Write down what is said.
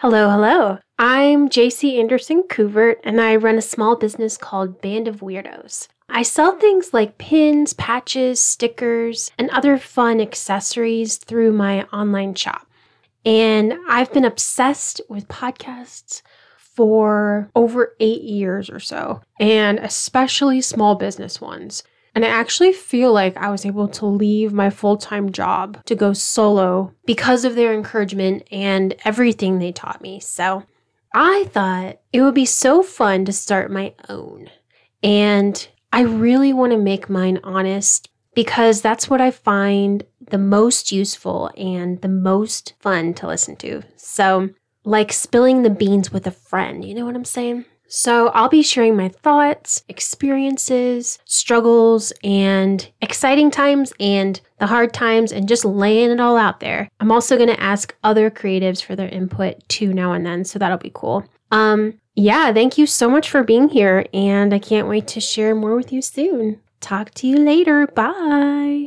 Hello, hello. I'm JC Anderson Couvert, and I run a small business called Band of Weirdos. I sell things like pins, patches, stickers, and other fun accessories through my online shop. And I've been obsessed with podcasts for over eight years or so, and especially small business ones. And I actually feel like I was able to leave my full time job to go solo because of their encouragement and everything they taught me. So I thought it would be so fun to start my own. And I really want to make mine honest because that's what I find the most useful and the most fun to listen to. So, like spilling the beans with a friend, you know what I'm saying? So, I'll be sharing my thoughts, experiences, struggles, and exciting times and the hard times and just laying it all out there. I'm also going to ask other creatives for their input too now and then, so that'll be cool. Um, yeah, thank you so much for being here, and I can't wait to share more with you soon. Talk to you later. Bye.